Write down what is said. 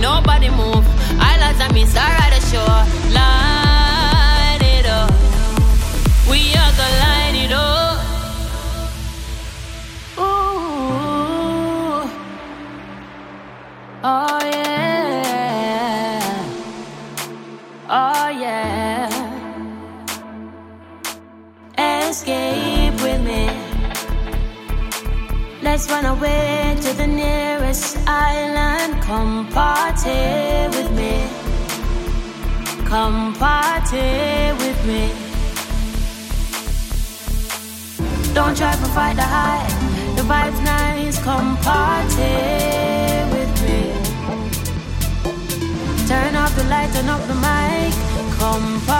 nobody move. Islands and star at the show. Light it up. We are gonna light it up. Ooh. Oh yeah. Oh yeah. Escape. Let's run away to the nearest island. Come party with me. Come party with me. Don't try to fight the high. The vibe's nice. Come party with me. Turn off the light, turn off the mic. Come party